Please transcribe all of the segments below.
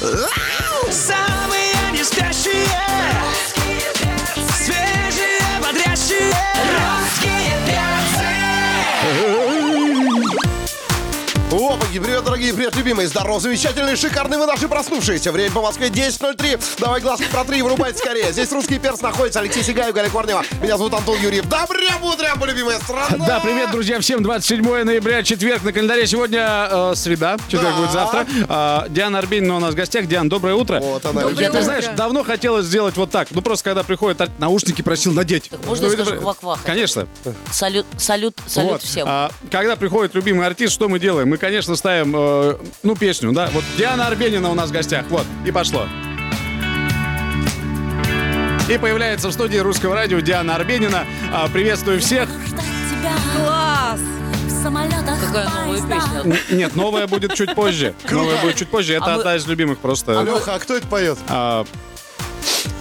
Самые не спящие Свежие, бодрящие Русские Опаки, привет, дорогие, привет, любимые, здорово, замечательные, шикарные вы наши проснувшиеся. Время по Москве 10.03. Давай глазки протри, вырубайте скорее. Здесь русский перс находится, Алексей Сигаев, Галя Корнева. Меня зовут Антон Юрьев. Добря, будря, любимая страна. Да, привет, друзья, всем 27 ноября, четверг на календаре. Сегодня э, среда, четверг Да. будет завтра. А, Диана Арбенина у нас в гостях. Диан, доброе утро. Вот она, Доброе любимая. Ты утро. знаешь, давно хотелось сделать вот так. Ну, просто когда приходят ар- наушники, просил надеть. можно Ну, я это скажу же- квак-квак? Конечно. Салют, салют, салют Вот. всем. А, когда приходит любимый артист, что мы делаем? Мы, конечно, ставим, э, ну, песню, да? Вот Диана Арбенина у нас в гостях. Вот, и пошло. И появляется в студии русского радио Диана Арбенина. А, приветствую всех. Класс! Какая новая песня? Нет, новая будет чуть позже. Новая будет чуть позже. Это А одна из любимых просто. Леха, а кто это поет? А,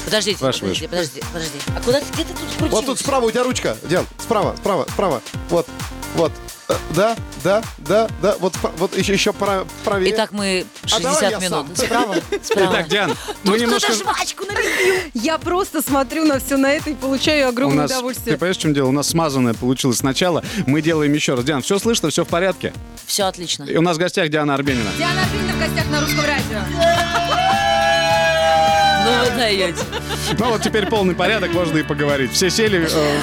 Подождите, подожди, подожди, подожди. А куда ты, где ты тут крутился? Вот тут справа у тебя ручка, Диан, справа, справа, справа. Вот, вот. Да, да, да, да. Вот, вот еще, еще пра- правее. Итак, мы А давай 60 я минут. Справа? Справа. Итак, Диан, мы немножко... жвачку. Я просто смотрю на все на это и получаю У огромное нас, ты удовольствие. понимаешь, в чем дело? У нас смазанное получилось сначала. Мы делаем еще раз. Диан, все слышно, все в порядке? Все отлично. И у нас в гостях Диана Арбенина. Диана Арбенина в гостях на русском радио. Ну вы даете. Ну вот теперь полный порядок, можно и поговорить. Все сели... э,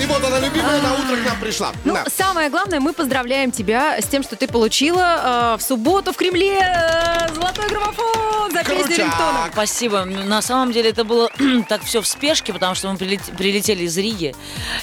И вот она, любимая, на утро к нам пришла. Ну, Да. самое главное, мы поздравляем тебя с тем, что ты получила э, в субботу в Кремле э, золотой граммофон за песню Крутяк. рингтоном. Спасибо. На самом деле это было так все в спешке, потому что мы прилет- прилетели из Риги.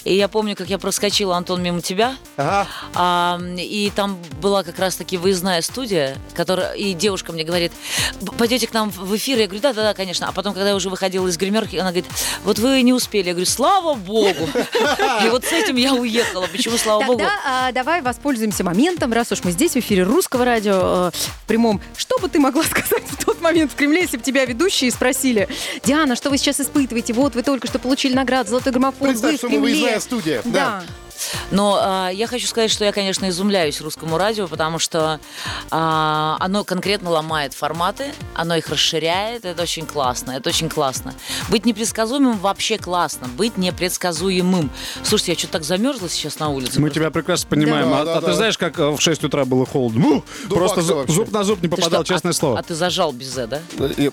И я помню, как я проскочила, Антон, мимо тебя. Ага. А, и там была как раз-таки выездная студия, которая, и девушка мне говорит, «П- пойдете к нам в эфир? Я говорю, да-да-да, конечно. А потом, когда я уже выходила из гримерки, она говорит, вот вы не успели. Я говорю, слава богу. И вот с этим я уехала. Почему, слава богу? Тогда а, давай воспользуемся моментом, раз уж мы здесь в эфире русского радио э, в прямом. Что бы ты могла сказать в тот момент в Кремле, если бы тебя ведущие спросили, Диана, что вы сейчас испытываете? Вот вы только что получили награду «Золотой граммофон», Представь, вы в что мы выездная студия. Да. Но а, я хочу сказать, что я, конечно, изумляюсь русскому радио, потому что а, оно конкретно ломает форматы, оно их расширяет, это очень классно, это очень классно. Быть непредсказуемым вообще классно, быть непредсказуемым. Слушайте, я что-то так замерзла сейчас на улице. Мы тебя прекрасно понимаем. Да, а, да, а да. ты знаешь, как э, в 6 утра было холодно? Дубак Просто зуб, зуб на зуб не попадал, что, честное а, слово. А ты зажал без «З», да?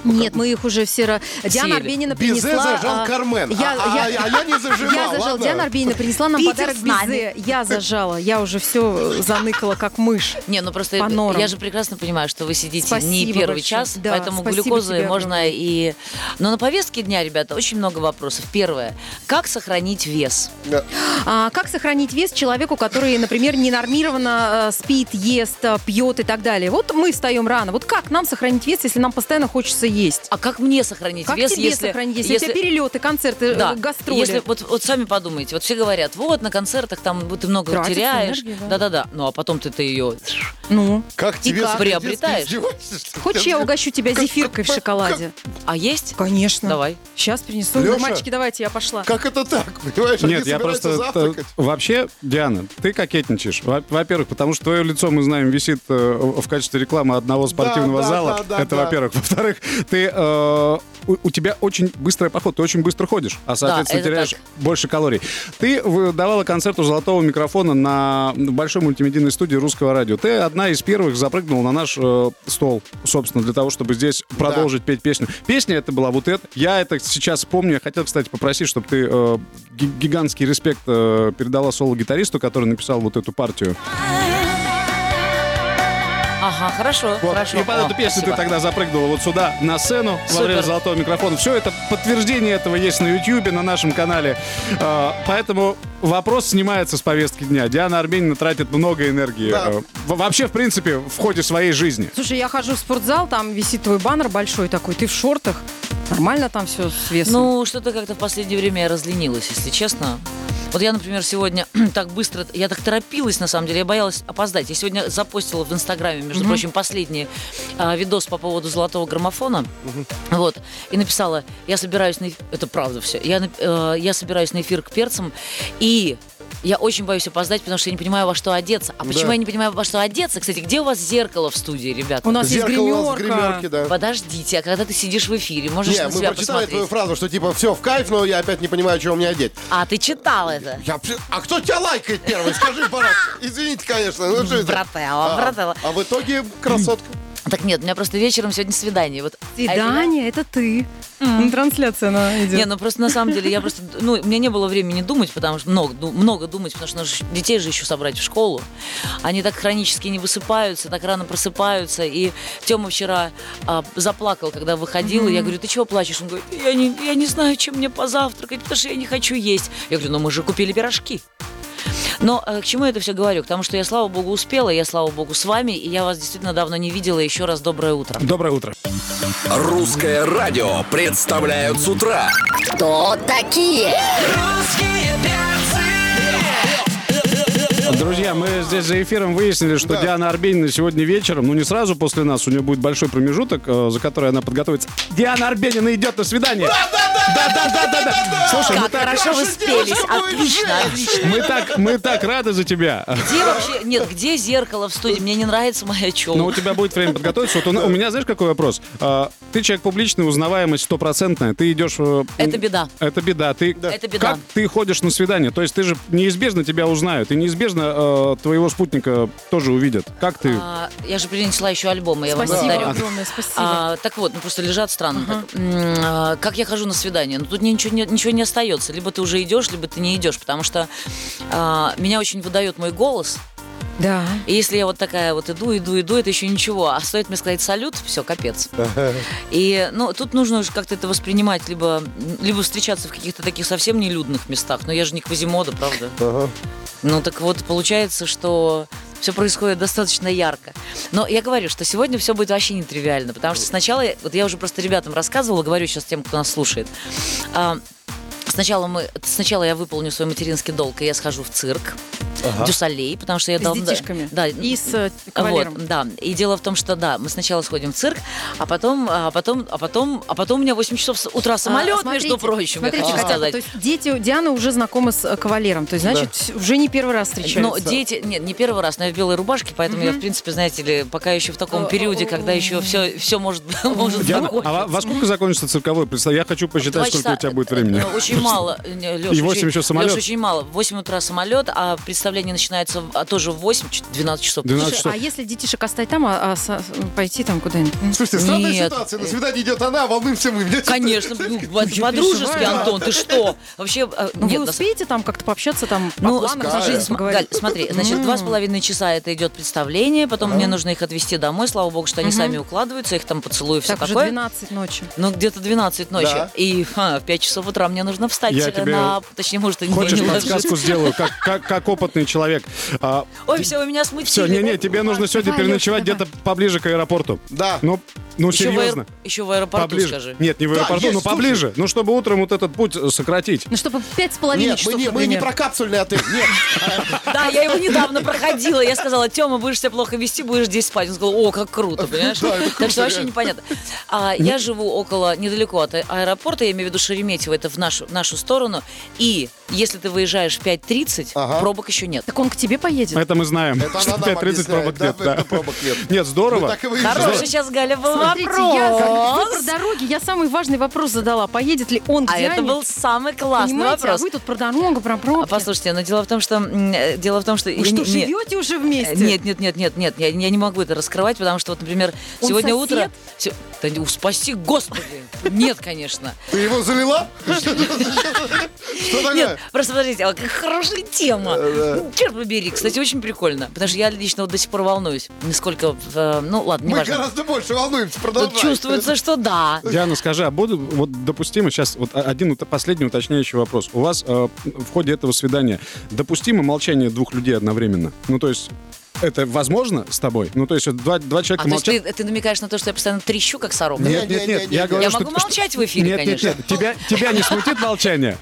Нет, мы их уже все... Диана. Арбенина Безе принесла... зажал а, Кармен. Я, а, я- а- а я не зажимал. Я зажал. ладно? Диана Арбенина принесла нам Питер подарок с нами. Я зажала. Я уже все заныкала, как мышь. Не, ну просто я же прекрасно понимаю, что вы сидите не Спасибо первый большое. час, Да, поэтому глюкозы тебе можно огромное. и... Но на повестке дня, ребята, очень много вопросов. Первое. Как сохранить вес? А как сохранить вес человеку, который, например, ненормированно э, спит, ест, э, пьет и так далее? Вот мы встаем рано. Вот как нам сохранить вес, если нам постоянно хочется есть? А как мне сохранить Как вес, тебе если... сохранить вес? Если... У тебя перелеты, концерты, э, Да, гастроли. если вот, вот сами подумайте, вот все говорят, вот на концертах там вот ты много Тратится теряешь, энергия, да. да-да-да, ну а потом ты-то ее, Ну, Как И тебе как? Приобретаешь? хочешь, я угощу тебя Как- зефиркой в как- шоколаде? а есть? Конечно. Давай. Сейчас принесу. Лёша? Мальчики, давайте, я пошла. Как это так? Понимаешь, они Нет, я просто... завтракать. э, Вообще, Диана, ты кокетничаешь. Во- Во-первых, потому что твое лицо, мы знаем, висит э, в качестве рекламы одного спортивного да, зала. да, да, Это да. во-первых. Во-вторых, ты... э, у, у тебя очень быстрая походка, ты очень быстро ходишь, а, соответственно, теряешь так. больше калорий. Ты в- давала концерт у золотого микрофона на большой мультимедийной студии русского радио. Ты одна из первых запрыгнула на наш э, стол, собственно, для того, чтобы здесь продолжить петь песню. Песня это была вот эта. Я это сейчас помню. Я хотел, кстати, попросить, чтобы ты э, ги- гигантский респект э, передала соло-гитаристу, который написал вот эту партию. Ага, хорошо, Вот. хорошо. И под О, эту песню спасибо. ты тогда запрыгнула вот сюда, на сцену, во Супер. время золотого микрофона. Все это, подтверждение этого есть на Ютьюбе, на нашем канале. Э, Поэтому вопрос снимается с повестки дня. Диана Арбенина тратит много энергии. Да. э, Вообще, в принципе, в ходе своей жизни. Слушай, я хожу в спортзал, там висит твой баннер большой такой, ты в шортах. Нормально там все с весом? Ну, что-то как-то в последнее время я разленилась, если честно. Вот я, например, сегодня так быстро, я так торопилась, на самом деле, я боялась опоздать. Я сегодня запостила в Инстаграме, между прочим, последний а, видос по поводу золотого граммофона. Вот. И написала, я собираюсь на... эф- Это правда все. Я, э, я собираюсь на эфир к перцам, и я очень боюсь опоздать, потому что я не понимаю, во что одеться. А почему Да. я не понимаю, во что одеться? Кстати, где у вас зеркало в студии, ребята? У нас Зеркало есть у нас в гримерка. гримерке, да. Подождите, а когда ты сидишь в эфире, можешь Не, на мы себя прочитали посмотреть? твою фразу, что типа все в кайф, но я опять не понимаю, что мне одеть. А, ты читал это? Я, а кто тебя лайкает первый? Скажи, пожалуйста. Извините, конечно. Ну, что это? Брателло, А, брателло. а в итоге красотка. Так нет, у меня просто вечером сегодня свидание. Вот, а Свидание, это ты. Ну, Трансляция она идет. Не, ну просто на самом деле я просто, ну, у меня не было времени думать, потому что много, ду- много думать, потому что ж- детей же еще собрать в школу. Они так хронически не высыпаются, так рано просыпаются. И Тёма вчера а, заплакал, когда выходил, и я говорю, ты чего плачешь? Он говорит, я не, я не знаю, чем мне позавтракать, потому что я не хочу есть. Я говорю, ну мы же купили пирожки. Но э, к чему я это все говорю? К тому, что я, слава богу, успела, я, слава богу, с вами, и я вас действительно давно не видела. Еще раз доброе утро. Доброе утро. Русское радио представляют с утра. Кто такие? Русские перцы. Друзья, мы здесь за эфиром выяснили, что Да. Диана Арбенина сегодня вечером, ну не сразу после нас, у нее будет большой промежуток, э, за который она подготовится. Диана Арбенина идет на свидание. Да, да, да, да, да. Слушай, мы Как так, хорошо вы спелись. Отлично, отлично. мы так, мы так рады за тебя. Где вообще, нет, где зеркало в студии? Мне не нравится моя челка. Но у тебя будет время подготовиться. Вот у, у меня, знаешь, какой вопрос? А, ты человек публичный, узнаваемость стопроцентная. Ты идешь... э, Это беда. Это беда. Ты, Это беда. Как ты ходишь на свидание? То есть ты же неизбежно тебя узнают. И неизбежно э, твоего спутника тоже увидят. Как ты? А, я же принесла еще альбомы, я Спасибо вам благодарю. огромное, спасибо. А, так вот, ну просто лежат странно. так. М, а, как я хожу на свидание? Ну тут ничего не, ничего не остается. Либо ты уже идешь, либо ты не идешь, потому что а, меня очень выдает мой голос. Да. И если я вот такая вот иду, иду, иду, это еще ничего. А стоит мне сказать салют, все, капец. И, ну, тут нужно уже как-то это воспринимать, либо, либо встречаться в каких-то таких совсем нелюдных местах. Но я же не Квазимода, правда? Ну, так вот, получается, что все происходит достаточно ярко. Но я говорю, что сегодня все будет вообще нетривиально, потому что сначала, вот я уже просто ребятам рассказывала, говорю сейчас тем, кто нас слушает. А, Сначала, мы, сначала я выполню свой материнский долг, и я схожу в цирк, Дюсалей, потому что я С дал- детишками. Да, И с э, кавалером. вот, да. И дело в том, что да, мы сначала сходим в цирк, а потом, а потом, а потом, а потом у меня 8 часов утра самолет, А, смотрите, между прочим, я Смотрите, хочу котята, сказать. то есть дети Диана уже знакомы с э, кавалером. То есть, значит, уже не первый раз встречаются. Но дети, нет, не первый раз, но я в белой рубашке, поэтому я, в принципе, знаете ли, пока еще в таком периоде, когда еще все, все может, может Диана, а во- закончиться. во сколько закончится цирковой представь? Я хочу посчитать, сколько часа, у тебя будет времени. э, Очень мало, Леш, И восемь еще самолет? очень мало. В 8 утра самолет, а представление начинается а, тоже в 8, чуть- 12 часов. 12 Слушай, часов. а если детишек оставить там, а, а со- пойти там куда-нибудь? Слушайте, странная Нет. ситуация. На свидание идет она, а волнуемся мы. Мне Конечно, ну, по- по-дружески. Антон, ты что? Вообще, э, Ну, нет, вы успеете там как-то пообщаться, там, Ну, жизни см- поговорить? Галь, смотри, значит, два с половиной часа это идет представление, потом мне нужно их отвезти домой, слава богу, что они сами укладываются, их там поцелую, все Так, уже такое. 12 ночи. Ну, где-то 12 ночи. Да. И в 5 часов утра мне нужно встать Я тебе- на... Точнее, может, и не, Хочешь подсказку сделаю, как, как, как опытный человек. А, Ой, все, вы меня смутили. все, не-не, тебе нужно сегодня Давай, переночевать где-то поближе к аэропорту. Да. Ну, ну Еще в, аэр- серьезно. еще в аэропорту Поближе. скажи. Нет, не в Да, аэропорту, есть, но слушай. поближе. Ну, чтобы утром вот этот путь э, сократить. Ну, чтобы пять с половиной Нет, часов, мы не, мы не про капсульный отель. Нет. Да, я его недавно проходила. Я сказала, Тёма, будешь себя плохо вести, будешь здесь спать. Он сказал, о, как круто, понимаешь? Да, Так что вообще непонятно. А, я живу около, недалеко от аэропорта, я имею в виду Шереметьево, это в нашу, в нашу сторону. И если ты выезжаешь в 5.30, Ага. пробок еще нет. Так он к тебе поедет? Это мы знаем. Это что она нам 5.30 объясняет, пробок да, нет. да. это пробок нет. Нет, Мы здорово. так и выезжаем. Хороший сейчас, Галя, был Смотрите, вопрос. я вы про дороги, я самый важный вопрос задала. Поедет ли он к А это Диане? был самый классный Понимаете, вопрос. а вы тут про дорогу, про А пробки. послушайте, но дело в том, что м, э, дело в том, что Вы я что, не- не- живете уже вместе? Нет, нет, нет, нет, нет, я, я не могу это раскрывать, потому что, вот, например, Он сегодня сосед? утро... се- Да, не- спаси, Господи! Нет, конечно. Ты его залила? Что такое? Нет, просто подождите, а какая хорошая тема. Черт побери, кстати, очень прикольно. Потому что я лично вот до сих пор волнуюсь. Нисколько, э, ну ладно, Мы неважно. гораздо больше волнуемся. Тут Продолжай. чувствуется, что да. Диана, скажи, а буду вот допустимо сейчас вот один последний уточняющий вопрос. У вас э, в ходе этого свидания допустимо молчание двух людей одновременно? Ну, то есть это возможно с тобой? Ну, то есть вот два, два А человека то есть молчат. ты, ты намекаешь на то, что я постоянно трещу, как сорока? Нет, нет, нет, Не-не-не-не. я говорю, Я что... могу что- молчать в эфире, нет, конечно. Нет, нет, тебя, тебя не смутит молчание?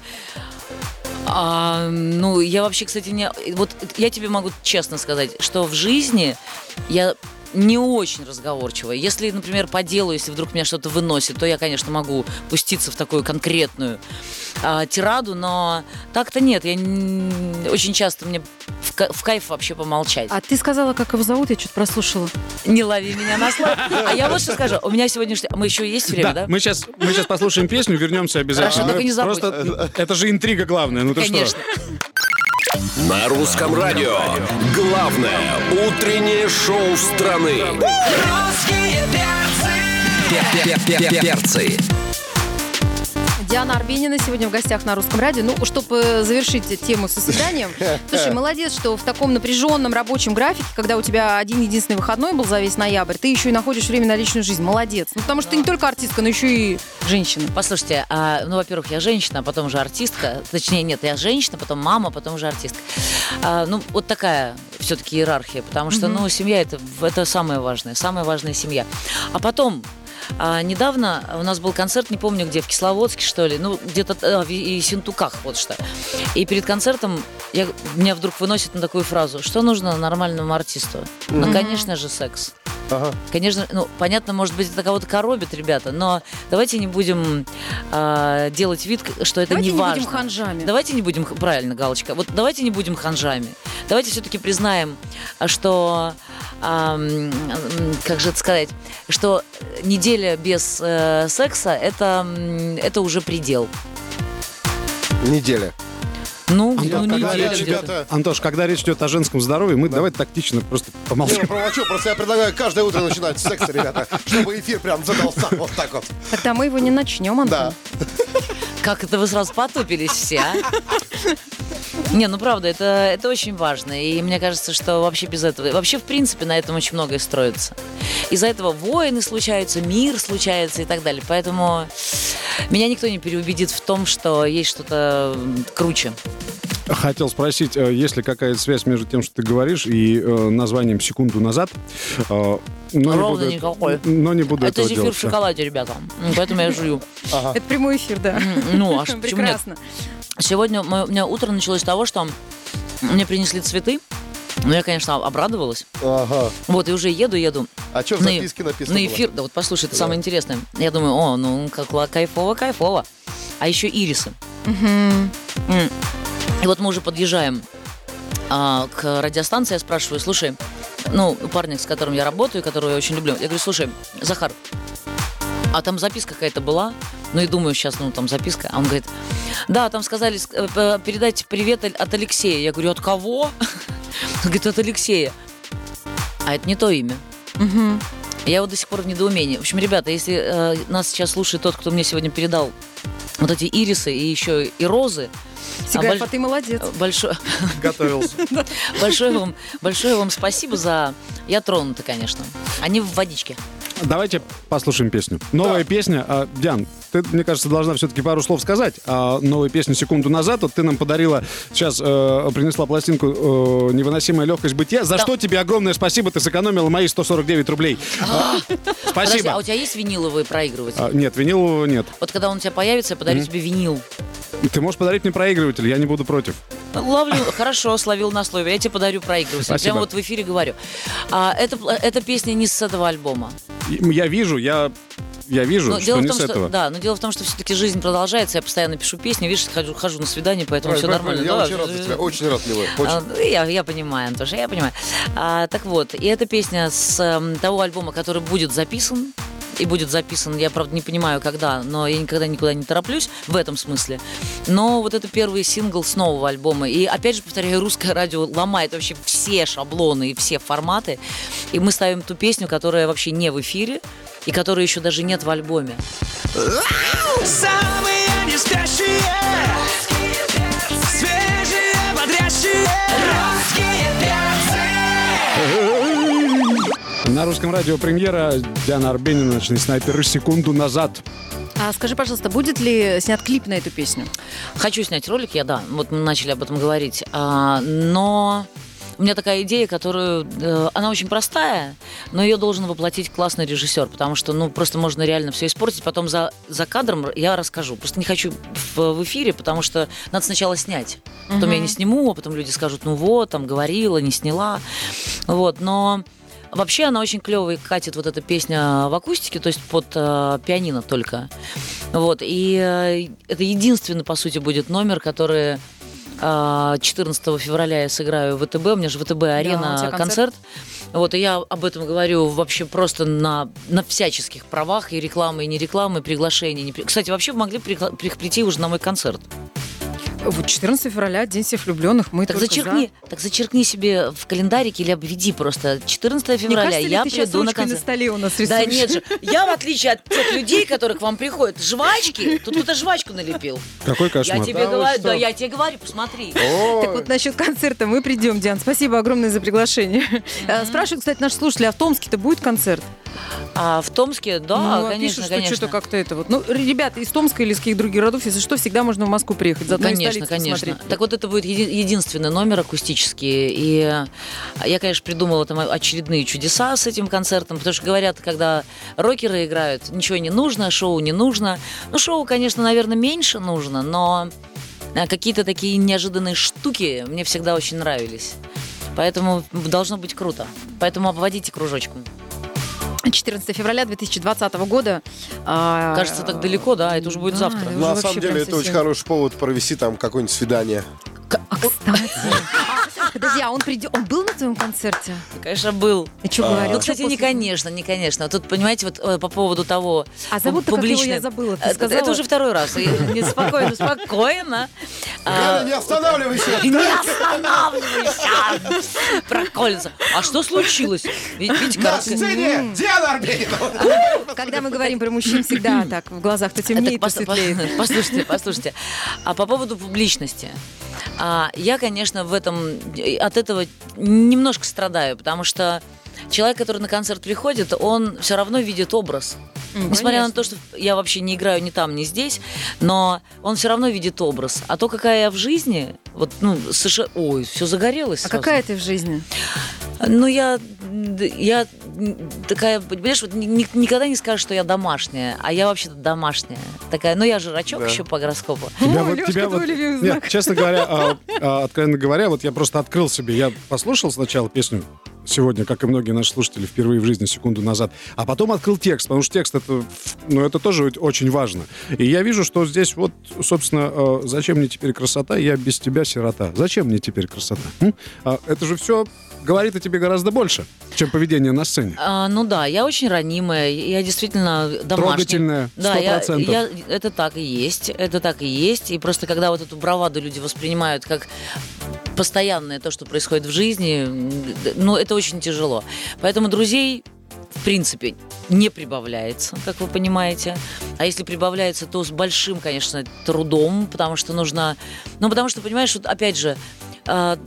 А, ну, я вообще, кстати, не... Вот я тебе могу честно сказать, что в жизни я не очень разговорчивая. Если, например, по делу, если вдруг меня что-то выносит, то я, конечно, могу пуститься в такую конкретную а, тираду, но так-то нет. Я н- очень часто мне в, ка- в кайф вообще помолчать. А ты сказала, как его зовут? Я что-то прослушала. Не лови меня на слово. А я вот что скажу. У меня сегодняшний... Мы еще есть время, да? Мы сейчас, мы сейчас послушаем песню, вернемся обязательно. Хорошо, только не забудь. Просто это же интрига главная. Ну ты что? Конечно. На русском радио. Главное утреннее шоу страны. Русские перцы. Диана Арбенина сегодня в гостях на русском радио. Ну, чтобы завершить тему со свиданием. Слушай, молодец, что в таком напряженном рабочем графике, когда у тебя один единственный выходной был за весь ноябрь, ты еще и находишь время на личную жизнь. Молодец. Ну, потому что ты не только артистка, но еще и женщина. Послушайте, а, ну, во-первых, я женщина, а потом уже артистка. Точнее, нет, я женщина, потом мама, потом уже артистка. А, ну, вот такая все-таки иерархия, потому что, ну, семья это, это самое важное, самая важная семья. А потом, а, недавно у нас был концерт, не помню где, в Кисловодске, что ли, ну, где-то а, в и Синтуках, вот что. И перед концертом я, меня вдруг выносит на такую фразу, что нужно нормальному артисту? Ну, конечно же, секс. Ага. Конечно, ну, понятно, может быть, это кого-то коробит, ребята, но давайте не будем а, делать вид, что это Давайте не не важно. будем ханжами. Давайте не будем, правильно, Галочка, вот давайте не будем ханжами. Давайте все-таки признаем, что, м, как же это сказать, что неделя без э, секса это, это уже предел. Неделя. Ну, Антон, ну, когда речь ребята. Антош, когда речь идет о женском здоровье, мы давай тактично просто Не, ну, помолчим. промолчу, просто я предлагаю каждое утро начинать с секса, ребята, чтобы эфир прям задался вот так вот. Тогда мы его не начнем, Антон. Да. Как это вы сразу потупились все, а? Не, ну правда, это, это очень важно. И мне кажется, что вообще без этого... Вообще, в принципе, на этом очень многое строится. Из-за этого войны случаются, мир случается и так далее. Поэтому меня никто не переубедит в том, что есть что-то круче. Хотел спросить, э, есть ли какая-то связь между тем, что ты говоришь, и э, названием «Секунду назад». Э, но не Ровно буду- никакой. Но не буду это этого зефир делать. в шоколаде, ребята. Поэтому я жую. Это прямой эфир, да. Ну, а что, почему нет? Сегодня у меня утро началось с того, что мне принесли цветы. Ну, я, конечно, обрадовалась. Ага. Вот, и уже еду, еду. А что в на, записке написано на было? эфир. Да вот послушай, это Да. самое интересное. Я думаю, о, ну как ла- кайфово, кайфово. А еще ирисы. И вот мы уже подъезжаем а, к радиостанции, я спрашиваю, слушай, ну, парня, с которым я работаю, которого я очень люблю, я говорю, слушай, Захар, а там записка какая-то была? Ну и думаю, сейчас, ну, там записка. А он говорит, да, там сказали ск- э, п- передать привет от Алексея. Я говорю, от кого? Он говорит, от Алексея. А это не то имя. Я вот до сих пор в недоумении. В общем, ребята, если э, нас сейчас слушает тот, кто мне сегодня передал вот эти ирисы и еще и розы, Сигаев, больш- а ты молодец. большое, Готовился. большое, вам, большое вам спасибо за... Я тронута, конечно. Они в водичке. Давайте послушаем песню. Новая песня. А, Диан, ты, мне кажется, должна все-таки пару слов сказать о новой песне «Секунду назад». Вот ты нам подарила, сейчас э, принесла пластинку э, «Невыносимая легкость бытия». За Да. что тебе огромное спасибо, ты сэкономила мои 149 рублей. А, Подожди, Спасибо. а у тебя есть виниловый проигрыватель? А, нет, винилового нет. Вот когда он у тебя появится, я подарю тебе винил. Ты можешь подарить мне проигрыватель, я не буду против. Ловлю, хорошо, словил на слове. Я тебе подарю проигрыватель. Спасибо. Прямо вот в эфире говорю. А, это, эта песня не с этого альбома. Я вижу, я, я вижу, Но что дело в не том, с что, этого. да, но дело в том, что все-таки жизнь продолжается. Я постоянно пишу песни, видишь, хожу, хожу на свидание, поэтому Ой, все нормально. Я Да, очень рад за тебя, очень рад, милая. А, Очень. ну, я, я понимаю, Антоша, я понимаю. А, так вот, и эта песня с того альбома, который будет записан, и будет записан, я, правда, не понимаю, когда, но я никогда никуда не тороплюсь в этом смысле. Но вот это первый сингл с нового альбома. И, опять же, повторяю, русское радио ломает вообще все шаблоны и все форматы. И мы ставим ту песню, которая вообще не в эфире, и которой еще даже нет в альбоме. Самые На русском радио премьера Диана Арбенина «Ночные снайперы. Секунду назад». А скажи, пожалуйста, будет ли снят клип на эту песню? Хочу снять ролик, я да, вот мы начали об этом говорить, А, но у меня такая идея, которую э, она очень простая, но ее должен воплотить классный режиссер, потому что ну просто можно реально все испортить, потом за за кадром я расскажу. Просто не хочу в, в эфире, потому что надо сначала снять, потом я не сниму, а потом люди скажут, ну вот, там говорила, не сняла, вот, но Вообще она очень клевая катит вот эта песня в акустике, то есть под э, пианино только. Вот. И э, это единственный, по сути, будет номер, который э, 14 февраля я сыграю в ВТБ. У меня же ВТБ арена тебя концерт. концерт. Вот, и я об этом говорю вообще просто на, на всяческих правах, и рекламы, и не рекламы, и приглашения. не Кстати, вообще могли при- прийти уже на мой концерт. Вот 14 февраля, День всех влюбленных. Мы Так зачеркни, так зачеркни себе в календарике или обведи просто 14 за. Не февраля кажется ли я ты сейчас приду на ручкой на концерт. столе у нас Да рисуешь? нет же, я в отличие от тех людей, которые к вам приходят, жвачки, тут кто-то жвачку налепил. Какой кошмар. Я тебе Да говорю, да я тебе говорю, посмотри. Так вот, насчет концерта мы придем, Диан. Спасибо огромное за приглашение. А, Спрашивают, кстати, наши слушатели, а в Томске-то будет концерт? А в Томске, да, ну, а конечно, пишут, что конечно. что-то как-то это вот. Ну, ребята, из Томска или из каких других городов, если что, всегда можно в Москву приехать. Заодно и Конечно, конечно. посмотреть. Так вот это будет еди- единственный номер акустический. И я, конечно, придумала там очередные чудеса с этим концертом, потому что говорят, когда рокеры играют, ничего не нужно, шоу не нужно. Ну, шоу, конечно, наверное, меньше нужно, но э, какие-то такие неожиданные штуки мне всегда очень нравились. Поэтому должно быть круто. Поэтому обводите кружочком. 14 февраля 2020 года. а, Кажется, так далеко, да, это уже будет да, завтра. На самом деле, это очень совсем. хороший повод провести там какое-нибудь свидание. А, кстати. А, Подожди, а он придет. Он был на твоем концерте? Конечно, был. И что говорил? Ну, кстати, не конечно, не конечно. Тут, понимаете, вот э, по поводу того... А зовут-то как его я забыла, ты Это- сказала? Это уже второй раз. Не спокойно, спокойно. А, не останавливайся! Не останавливайся! Проколется. А что случилось? Ведь, видите, На как... сцене Диана Арбенина! Когда мы говорим про мужчин, всегда так, в глазах то темнеет, то светлеет. Послушайте, послушайте. А по поводу публичности. А, я, конечно, в этом от этого немножко страдаю, потому что человек, который на концерт приходит, он все равно видит образ. М, Несмотря на конечно. то, что я вообще не играю ни там, ни здесь, но он все равно видит образ. А то, какая я в жизни, вот, ну, совершенно... Ой, все загорелось. А сразу. какая ты в жизни? Ну, я, я такая, понимаешь, вот ни- ни- никогда не скажешь, что я домашняя, а я вообще-то домашняя. Такая, ну, я же рачок Да. еще по гороскопу. Тебя О, вот- Лёшка, тебя вот- Нет, знак. честно говоря, а, а, откровенно говоря, вот я просто открыл себе, я послушал сначала песню сегодня, как и многие наши слушатели, впервые в жизни, секунду назад, а потом открыл текст, потому что текст это, ну, это тоже очень важно. И я вижу, что здесь вот, собственно, э, зачем мне теперь красота, я без тебя сирота. Зачем мне теперь красота? М? А это же все говорит о тебе гораздо больше, чем поведение на сцене. А, ну да, я очень ранимая, я действительно домашняя. Трогательная, Да, я, 100%. я- это так и есть, это так и есть. И просто когда вот эту браваду люди воспринимают как постоянное то, что происходит в жизни, ну это очень тяжело. Поэтому друзей в принципе, не прибавляется, как вы понимаете. А если прибавляется, то с большим, конечно, трудом, потому что нужно... Ну, потому что, понимаешь, вот опять же, а,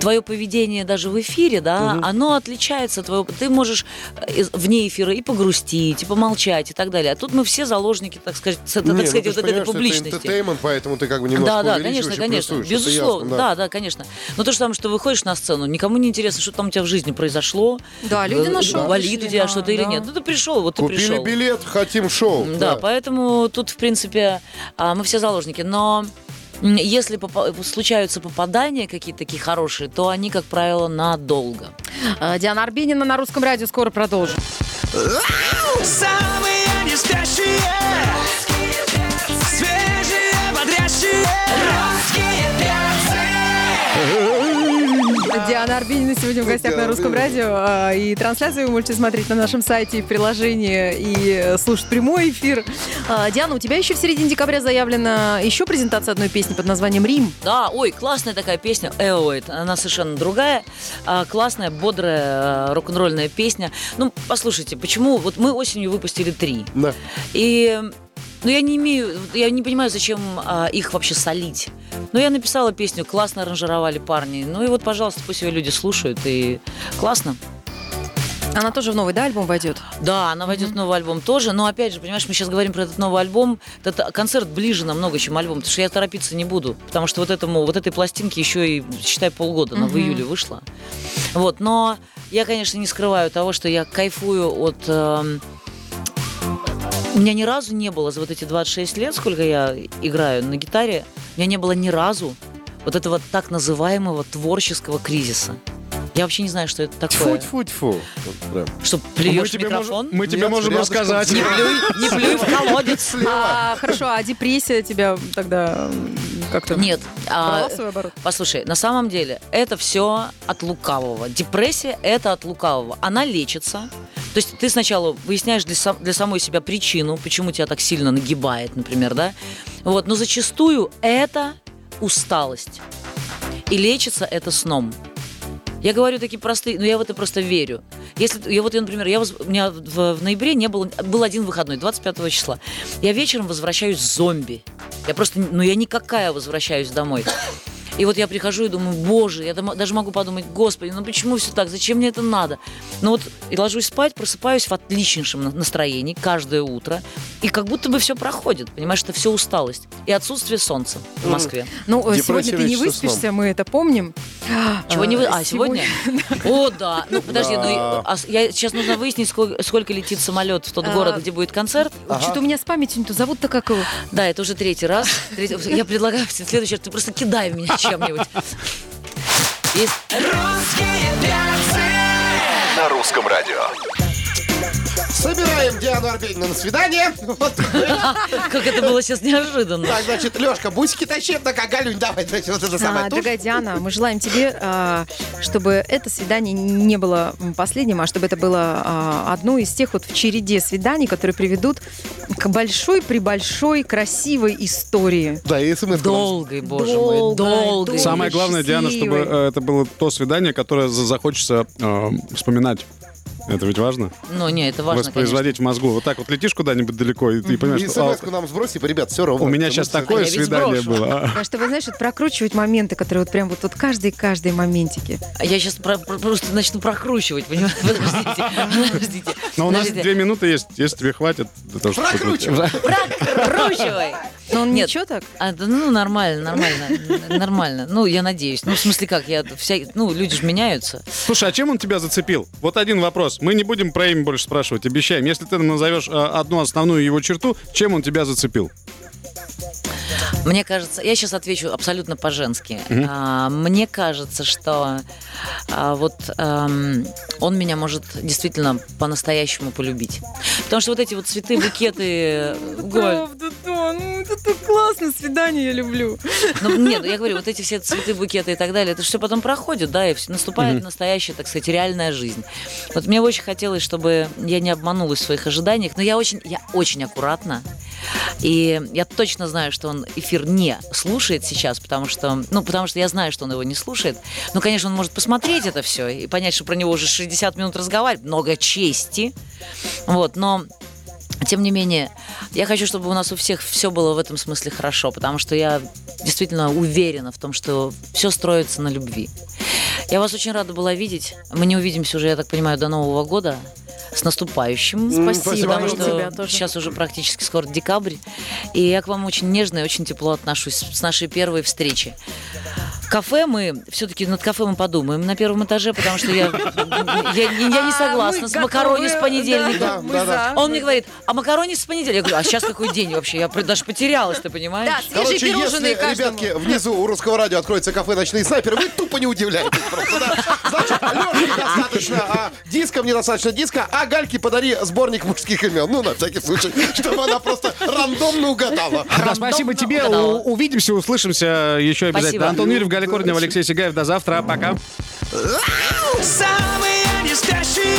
твое поведение даже в эфире, да, оно отличается от твоего... Ты можешь э, вне эфира и погрустить, и помолчать, и так далее. А тут мы все заложники, так сказать, с- так Не, ну сказать ты ж вот этой что это публичности. entertainment, поэтому ты как бы немножко Да, да, конечно, конечно, это безусловно, ясно, да, да, конечно. Но то же самое, что выходишь на сцену, никому не интересно, что там у тебя в жизни произошло. Да, люди на Э, шоу Болит у тебя да, что-то или да. нет. Ну ты пришел, вот ты Купили пришел. билет, хотим шоу. Да, поэтому тут, в принципе, а, мы все заложники. Но если попа- случаются попадания какие-то такие хорошие, то они, как правило, надолго. А, Диана Арбенина на русском радио скоро продолжим. Самые Диана Арбенина сегодня в гостях на русском радио. а, И трансляцию вы можете смотреть на нашем сайте и в приложении, и слушать прямой эфир. А, Диана, у тебя еще в середине декабря заявлена еще презентация одной песни под названием «Рим». Да, ой, классная такая песня, Эоид, она совершенно другая, а, классная, бодрая, рок-н-ролльная песня. Ну, послушайте, почему, вот мы осенью выпустили три, Да. и ну, я не имею, я не понимаю, зачем а, их вообще солить. Но я написала песню, классно аранжировали парни. Ну и вот, пожалуйста, пусть ее люди слушают, и классно. Она тоже в новый, да, альбом войдет? Да, она войдет в новый альбом тоже, но опять же, понимаешь, мы сейчас говорим про этот новый альбом, этот концерт ближе намного, чем альбом, потому что я торопиться не буду, потому что вот этому, вот этой пластинке еще и, считай, полгода, она в июле вышла. Вот, но я, конечно, не скрываю того, что я кайфую от... эм, у меня ни разу не было за вот эти 26 лет, сколько я играю на гитаре, у меня не было ни разу вот этого так называемого творческого кризиса. Я вообще не знаю, что это такое. Тьфу-тьфу-тьфу. Вот прям. Что, Мы плюешь в тебе, микрофон? можем, мы тебе Нет, можем рядышком рассказать. Не плюй, не плюй в колодец. А, хорошо, а депрессия тебя тогда как-то... Нет. а, свой оборот? Послушай, на самом деле это все от лукавого. Депрессия это от лукавого. Она лечится. То есть ты сначала выясняешь для, сам- для самой себя причину, почему тебя так сильно нагибает, например, да? Вот, но зачастую это усталость. И лечится это сном. Я говорю такие простые, но я в это просто верю. Если я вот, я, например, я, воз- у меня в, в ноябре не было, был один выходной, 25 числа. Я вечером возвращаюсь зомби. Я просто, ну я никакая возвращаюсь домой. И вот я прихожу и думаю, боже, я даже могу подумать, господи, ну почему все так, зачем мне это надо? Ну вот и ложусь спать, просыпаюсь в отличнейшем на- настроении каждое утро, и как будто бы все проходит, понимаешь, это все усталость и отсутствие солнца в Москве. Ну, э, сегодня ты не выспишься, мы это помним. Чего не вы? А, А, сегодня? О, да. Ну, подожди, ну, а я сейчас нужно выяснить, сколько, летит самолет в тот А, город, где будет концерт. Что-то у меня с памятью не то. Зовут-то как его? Да, это уже третий раз. Я предлагаю в следующий раз, ты просто кидай меня чем-нибудь. Русские перцы. На русском радио. Собираем Диану Арбенину на свидание. Вот. Как это было сейчас неожиданно. Так, значит, Лешка, бусики тащи, так, а Галюнь, давай, давайте, вот это самое. А, дорогая Диана, мы желаем тебе, а, чтобы это свидание не было последним, а чтобы это было а, одно из тех вот в череде свиданий, которые приведут к большой, прибольшой, красивой истории. Да, и смс Долгой, боже мой, Долгой. Самое главное, Диана, чтобы э, это было то свидание, которое за- захочется э, вспоминать. Это ведь важно? Ну, не, это важно, конечно. Воспроизводить в мозгу. Вот так вот летишь куда-нибудь далеко, и ты понимаешь, И что смс нам сбрось, типа, ребят, все ровно. «А, у меня сейчас такое ведь свидание сброшу. было. а». Да, чтобы, знаешь, вот прокручивать моменты, которые вот прям вот, вот каждый-каждый моментики. А Я сейчас просто начну прокручивать, понимаете? Подождите, подождите. Но у нас две минуты есть, если тебе хватит. Прокручивай. Прокручивай. Но он Нет. ничего так? А, да, ну, нормально, нормально, нормально. Ну, я надеюсь. Ну, в смысле, как, я вся, ну, люди же меняются. Слушай, а чем он тебя зацепил? Вот один вопрос. Мы не будем про имя больше спрашивать, обещаем. Если ты нам назовешь э, одну основную его черту, чем он тебя зацепил? Мне кажется, я сейчас отвечу абсолютно по-женски. А, мне кажется, что а, вот ам, он меня может действительно по-настоящему полюбить. Потому что вот эти вот цветы, букеты... Голь, это так классно, свидание я люблю. Ну, нет, я говорю, вот эти все цветы, букеты и так далее, это все потом проходит, да, и наступает настоящая, так сказать, реальная жизнь. Вот мне очень хотелось, чтобы я не обманулась в своих ожиданиях, но я очень, я очень аккуратна. И я точно знаю, что он эфир не слушает сейчас, потому что, ну, потому что я знаю, что он его не слушает. Ну, конечно, он может посмотреть это все и понять, что про него уже 60 минут разговаривать, много чести. Вот, но тем не менее, я хочу, чтобы у нас у всех все было в этом смысле хорошо, потому что я действительно уверена в том, что все строится на любви. Я вас очень рада была видеть. Мы не увидимся уже, я так понимаю, до Нового года. С наступающим. спасибо Потому что тебя тоже. сейчас уже практически скоро декабрь. И я к вам очень нежно и очень тепло отношусь с нашей первой встречи. Кафе мы, все-таки над кафе мы подумаем на первом этаже, потому что я, я, я не согласна А, с макарони с понедельника. да, Да, да. Он мне говорит, а макарони с понедельника. Я говорю, а сейчас какой день вообще? Я даже потерялась, ты понимаешь? Да, свежие Короче, если, каждому. ребятки, внизу у русского радио откроется кафе «Ночные снайперы», вы тупо не удивляетесь просто, да? Значит, Лёшке достаточно а, диска, мне достаточно диска, а Гальке подари сборник мужских имен. Ну, на всякий случай, чтобы она просто рандомно угадала. Да, спасибо тебе. угадала. У- увидимся, услышимся еще обязательно. Спасибо. Антон Юрьев, Галя Корнева, Алексей Сигаев. До завтра. Пока. Самые не спящие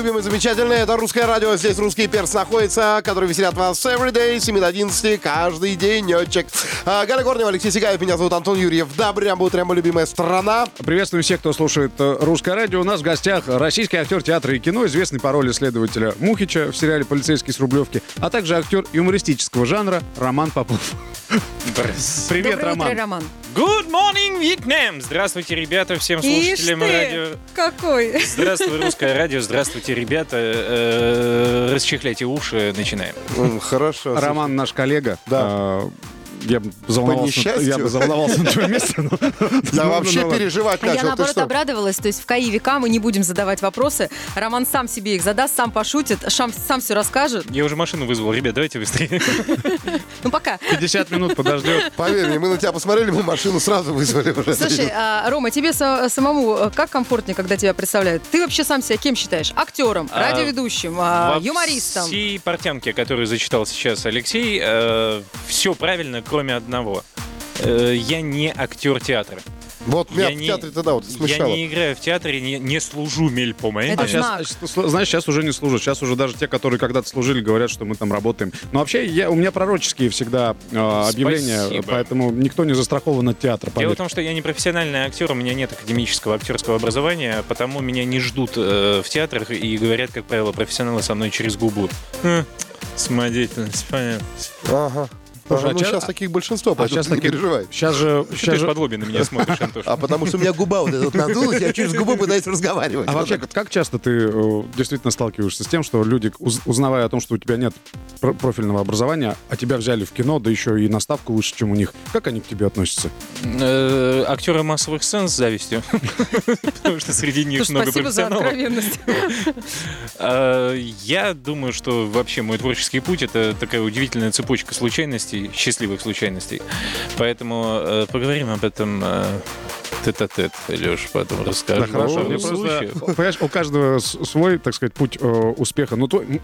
Здорово, дорогие, любимые, замечательные. Это русское радио. Здесь русский перс находится, который веселят вас every day, с 7 до 11, каждый денечек. А, Галя Корнева, Алексей Сигаев, меня зовут Антон Юрьев. Добрям, бутрям, любимая страна. Приветствую всех, кто слушает э, русское радио. У нас в гостях российский актер театра и кино, известный по роли следователя Мухича в сериале «Полицейский с Рублевки», а также актер юмористического жанра Роман Попов. Привет, Доброе Роман. утро, Роман. Good morning, Vietnam! Здравствуйте, ребята, всем Ишь слушателям ты, радио. какой. Здравствуй, русское радио. Здравствуйте, ребята. Э, Расчехляйте уши, начинаем. Хорошо. Роман наш коллега. Да. Э, я бы заволновался, я бы заволновался на твоем месте. но- Да вообще переживать А я начал. Ты наоборот обрадовалась, то есть в КАИ века мы не будем задавать вопросы. Роман сам себе их задаст, сам пошутит, сам, сам все расскажет. Я уже машину вызвал. Ребят, давайте быстрее. Ну пока. 50 минут подождет. Поверь мне, мы на тебя посмотрели, мы машину сразу вызвали уже. Слушай, а, Рома, тебе са- самому э, как комфортнее, когда тебя представляют? Ты вообще сам себя кем считаешь? Актером, А, радиоведущим, а, юмористом? всей портянке, которую зачитал сейчас Алексей, все правильно, кроме одного. Э, Я не актер театра. Вот меня Я в не- театре тогда вот Я смущало. не играю в театре, не, не служу мельпом. Это А знак. сейчас, знаешь, сейчас уже не служат. Сейчас уже даже те, которые когда-то служили, говорят, что мы там работаем. Но вообще я, у меня пророческие всегда э, объявления, Спасибо. поэтому никто не застрахован от театра. Дело поверь. в том, что я не профессиональный актер, у меня нет академического актерского образования, потому меня не ждут э, в театрах и говорят, как правило, профессионалы со мной через губу. «Хм, Самодеятельность, понятно. Ага. Слушай, а ну чё- сейчас таких большинство, А поэтому сейчас ты не таких- переживай. Сейчас же, сейчас ты же- под лоби на меня смотришь, Антош? А потому что у меня губа вот эта вот надулась, я через губу пытаюсь разговаривать. А вообще, как часто ты э, действительно сталкиваешься с тем, что люди, уз- узнавая о том, что у тебя нет пр- профильного образования, а тебя взяли в кино, да еще и на ставку выше, чем у них, как они к тебе относятся? Э, Актеры массовых сцен с завистью. Потому что среди них много профессионалов. откровенность. А, Я думаю, что вообще мой творческий путь это такая удивительная цепочка случайностей, счастливых случайностей. Поэтому э, поговорим об этом э, тет-а-тет, Леш, потом расскажу. Да, хорошо. Мне просто, понимаешь, у каждого свой, так сказать, путь э, успеха. Ну, ты,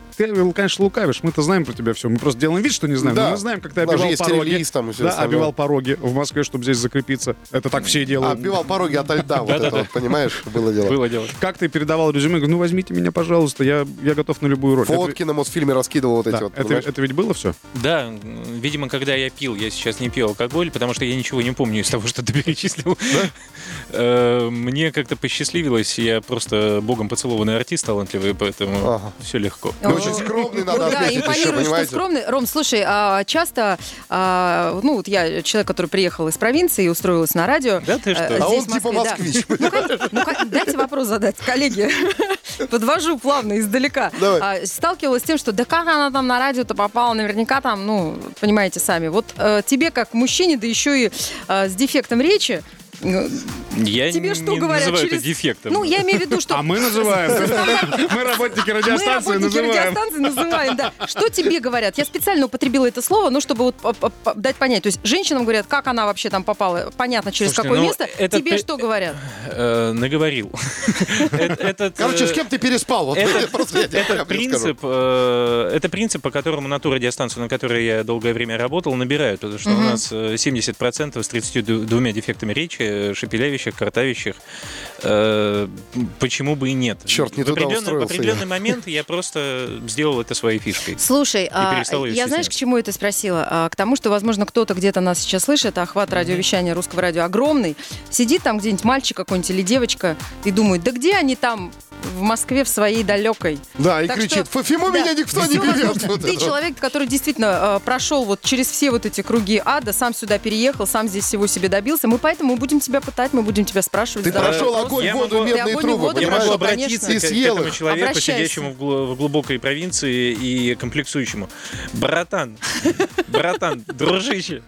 конечно, лукавишь. Мы-то знаем про тебя все. Мы просто делаем вид, что не знаем. Да. Но мы знаем, как ты Даже обивал есть пороги. там да, обивал пороги в Москве, чтобы здесь закрепиться. Это так все и А, делают. Отбивал пороги ото льда, вот это вот, понимаешь, было дело. Было дело. Как ты передавал резюме? Говорю, ну возьмите меня, пожалуйста, я, я готов на любую роль. Фотки на Мосфильме раскидывал вот эти вот, это, ведь было все? Да, видимо, когда я пил, я сейчас не пил алкоголь, потому что я ничего не помню из того, что ты перечислил. Э, Мне как-то посчастливилось, я просто богом поцелованный артист талантливый, поэтому Ага. все легко. Ну, очень скромный, надо да, импонирует, что скромный. Ром, слушай, а часто, а, ну вот я человек, который приехал из провинции и устроилась на радио. Да ты что? э, А здесь, он типа да. москвич. Ну, ну, дайте вопрос задать, коллеги. Подвожу плавно издалека. Давай. А, сталкивалась с тем, что да как она там на радио-то попала, наверняка там, ну, понимаете сами. Вот э, тебе как мужчине, да еще и с дефектом речи, Я тебе не что говорят называю через... это дефектом. Ну, я имею в виду, что... А мы называем. Мы работники Мы радиостанции работники называем. радиостанции называем, да. Что тебе говорят? Я специально употребила это слово, ну, чтобы вот дать понять. То есть женщинам говорят, как она вообще там попала, понятно, через какое ну, место. Тебе что говорят? Э, Наговорил. Э- Короче, э, с кем ты переспал? Это- принцип, э, это принцип, по которому на ту радиостанцию, на которой я долгое время работал, набирают. Потому что у нас э, 70% с 32 дефектами речи, э, шепелявящих, картавящих. Э, Почему бы и нет? Черт, не в туда определенный, в определенный я. момент я просто сделал это своей фишкой. Слушай, а, я знаешь, к чему это спросила? А, к тому, что, возможно, кто-то где-то нас сейчас слышит, а охват радиовещания русского радио огромный. Сидит там где-нибудь мальчик какой-нибудь или девочка и думает, да где они там в Москве в своей далекой? Да, и Так кричит, что- Фиму Да. меня никто не Всё берет. Вот Ты это человек, который действительно э, прошел вот через все вот эти круги ада, сам сюда переехал, сам здесь всего себе добился. Мы поэтому будем тебя пытать, мы будем тебя спрашивать. Ты прошел вопросы. огонь, Я воду, могу- медные огонь трубы, воду Я могу обратиться И к, к этому человеку, Обращайся. сидящему в, глу- в глубокой провинции и комплексующему. Братан, братан, дружище,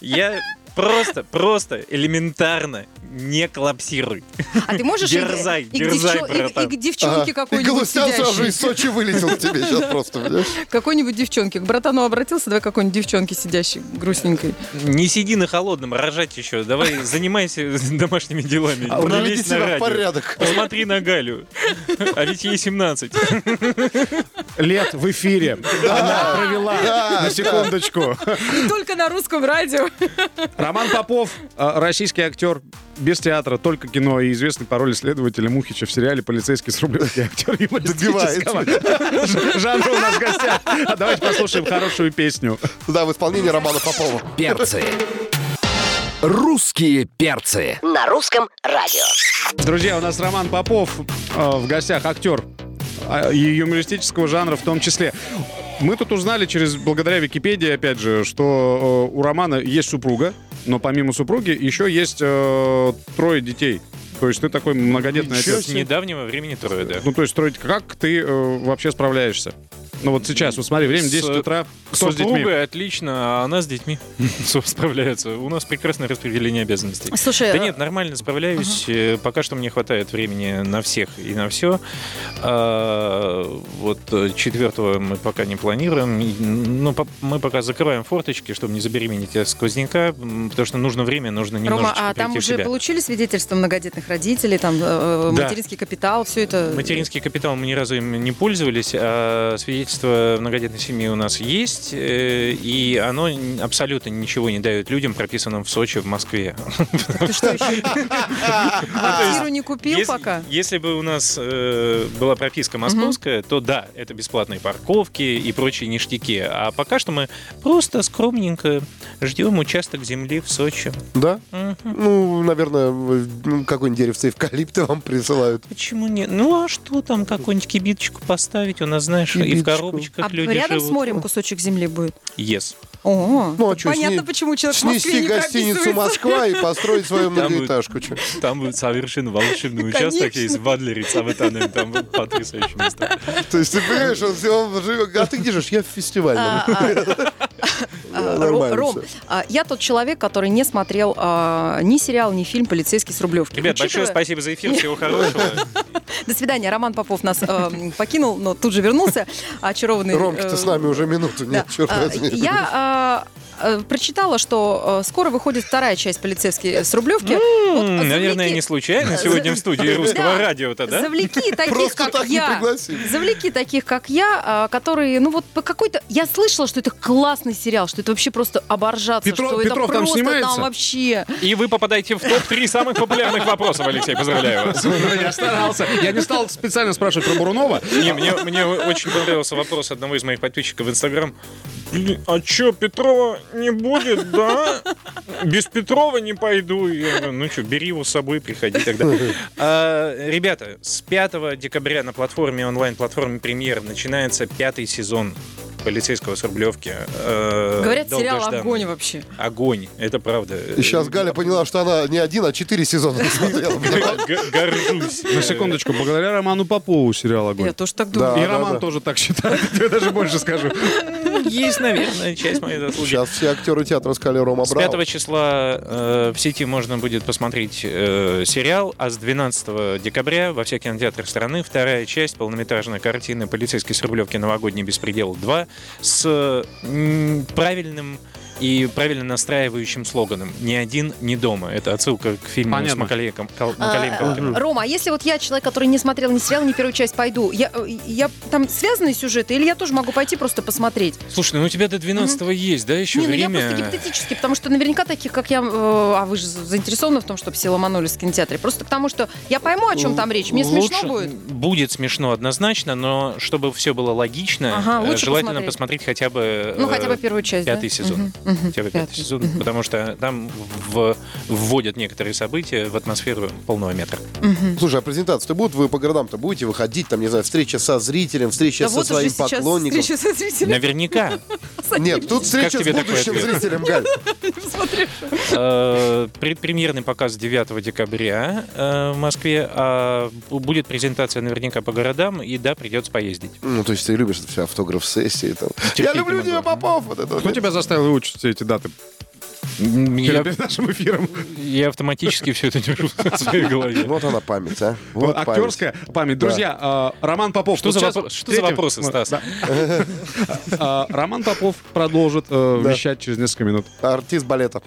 я просто, просто элементарно не коллапсируй. А ты можешь и- Дерзай, и, дерзай, девчон- и- и братан. к девчонке Ага. И какой-нибудь Галустян сразу из Сочи вылетел тебе сейчас просто, понимаешь? Какой-нибудь девчонке. К братану обратился, давай какой-нибудь девчонке сидящей, грустненькой. Не сиди на холодном, рожать еще. Давай занимайся домашними делами. А не лезь на радио. порядок. Посмотри на Галю. А ведь ей 17. Лет в эфире. Она провела на секундочку. И только на русском радио. Роман Попов, э, российский актер без театра, только кино и известный по роли следователя Мухича в сериале «Полицейский с Рублевки». Актер юмористического жанра у нас в гостях. А давайте послушаем хорошую песню. Да, в исполнении Романа Попова. Перцы. Русские перцы. На русском радио. Друзья, у нас Роман Попов э, в гостях, актер и юмористического жанра в том числе. Мы тут узнали через, благодаря Википедии, опять же, что э, у Романа есть супруга, но помимо супруги еще есть э, трое детей. То есть ты такой многодетный Ничего отец. С недавнего времени трое, да. Ну, то есть строить, как ты э, вообще справляешься? Ну вот сейчас, вот смотри, время 10 С- утра. Кто с детьми? Супругой отлично, а она с детьми справляется. У нас прекрасное распределение обязанностей. Слушай, Да э, нет, нормально справляюсь. Э, Пока что мне хватает времени на всех и на все. вот э, четвертого мы пока не планируем. И, Ну, по- мы пока закрываем форточки, чтобы не забеременеть от сквозняка, потому что нужно время, нужно Рома, немножечко а там уже себя. получили свидетельство многодетных родителей, там э, Да. материнский капитал, все это? Материнский капитал мы ни разу им не пользовались, а свидетельство многодетной семьи у нас есть, э, и оно абсолютно ничего не дает людям, прописанным в Сочи, в Москве. Ты что еще? Квартиру не купил пока? Если бы у нас э, была прописка московская, то да, это бесплатные парковки и прочие ништяки. А пока что мы просто скромненько ждем участок земли в Сочи. Да? Ну, наверное, в- ну, какое-нибудь деревце эвкалипта вам присылают. Почему нет? Ну а что там, какую-нибудь кибиточку поставить? У нас, знаешь, и в Кибиточку. коробочках А люди рядом живут. с морем кусочек земли будет? Yes. О, Ну, а чё, понятно, сни- почему человек в Москве Снести не гостиницу. Москва и построить свою Там многоэтажку. чё. Там будет совершенно волшебный Конечно. участок есть в Адлере, в Итане, там будет потрясающее место. То есть ты понимаешь, он, он живет- а ты где живешь? Я в фестивальном. А, нормально Ром, всё. а, я тот человек, который не смотрел а, ни сериал, ни фильм «Полицейский с Рублевки». Ребят, большое Учитывая- спасибо за эфир, всего хорошего. До свидания. Роман Попов нас э, покинул, но тут же вернулся. Очарованный. Э, ты с нами уже минуту. Нет, черт А, возьми. Я э, прочитала, что э, скоро выходит вторая часть «Полицейский с Рублевки». Вот М, Наверное, не случайно сегодня в студии русского Да. радио-то, да? Завлеки таких, как так я. Завлеки таких, как я, которые, ну вот по какой-то... Я слышала, что это классный сериал, что это вообще просто оборжаться, Петров- что Петров это там просто снимается? там вообще... И вы попадаете в топ-3 самых популярных вопросов, Алексей, поздравляю вас. Я старался. Я не стал специально спрашивать про Бурунова. Не, мне, мне очень понравился вопрос одного из моих подписчиков в Инстаграм. Блин, а чё, Петрова не будет, да? Без Петрова не пойду. Я говорю, ну что, бери его с собой, приходи тогда. А, ребята, с 5 декабря на платформе, онлайн-платформе «Премьер» начинается пятый сезон полицейского с Рублевки. Э, Говорят, сериал огонь вообще. Огонь, это правда. И сейчас Галя поняла, что она не один, а четыре сезона смотрела. Горжусь. На секундочку, благодаря Роману Попову сериал «Огонь». Я тоже так думаю. И Роман тоже так считает. Я даже больше скажу. Есть, наверное, часть моей заслуги. Сейчас все актеры театра сказали Рома С Браун. 5 числа э, в сети можно будет посмотреть э, сериал, а с 12 декабря во всех кинотеатрах страны вторая часть полнометражной картины «Полицейский с Рублевки. Новогодний беспредел 2» с правильным и правильно настраивающим слоганом «Ни один, ни дома». Это отсылка к фильму с Понятно. Макалеем, Кал- Макалеем Калкиным. А, Рома, а если вот я человек, который не смотрел ни сериал, ни первую часть, пойду, я, э, я там связанный сюжет, или я тоже могу пойти просто посмотреть? Слушай, ну у тебя до 12 есть, да, еще не, ну я время? просто гипотетически, потому что наверняка таких, как я, э, а вы же заинтересованы в том, чтобы все ломанулись в кинотеатре. Просто к тому, что я пойму, о чем там речь. Мне Лучше- смешно будет. Будет смешно однозначно, но чтобы все было логично, Ага, э, лучше желательно посмотреть. посмотреть хотя бы Ну, э, хотя бы первую часть, да? пятый сезон. Мгм, Хотя бы пятый пятый. сезон, потому что там в- вводят некоторые события в атмосферу полного метра. Слушай, а презентации-то будут? Вы по городам-то будете выходить? Там, не знаю, встреча со зрителем, встреча Да со вот своим поклонником. встреча со зрителями. Наверняка. Нет, тут встреча с будущим зрителем, Галь. Э, Предпремьерный показ 9 декабря э, в Москве. а Будет презентация наверняка по городам, и да, придется поездить. Ну, то есть ты любишь это все автограф-сессии. Я люблю тебя, Попов. Кто тебя заставил выучить все эти даты Я, перед нашим эфиром? я автоматически все это держу в своей голове. Вот она память, а. Вот. Актерская память. Друзья, э, Роман Попов. Что за вопросы, Стас? Да. А, Роман Попов продолжит э, Да. вещать через несколько минут. Артист балета.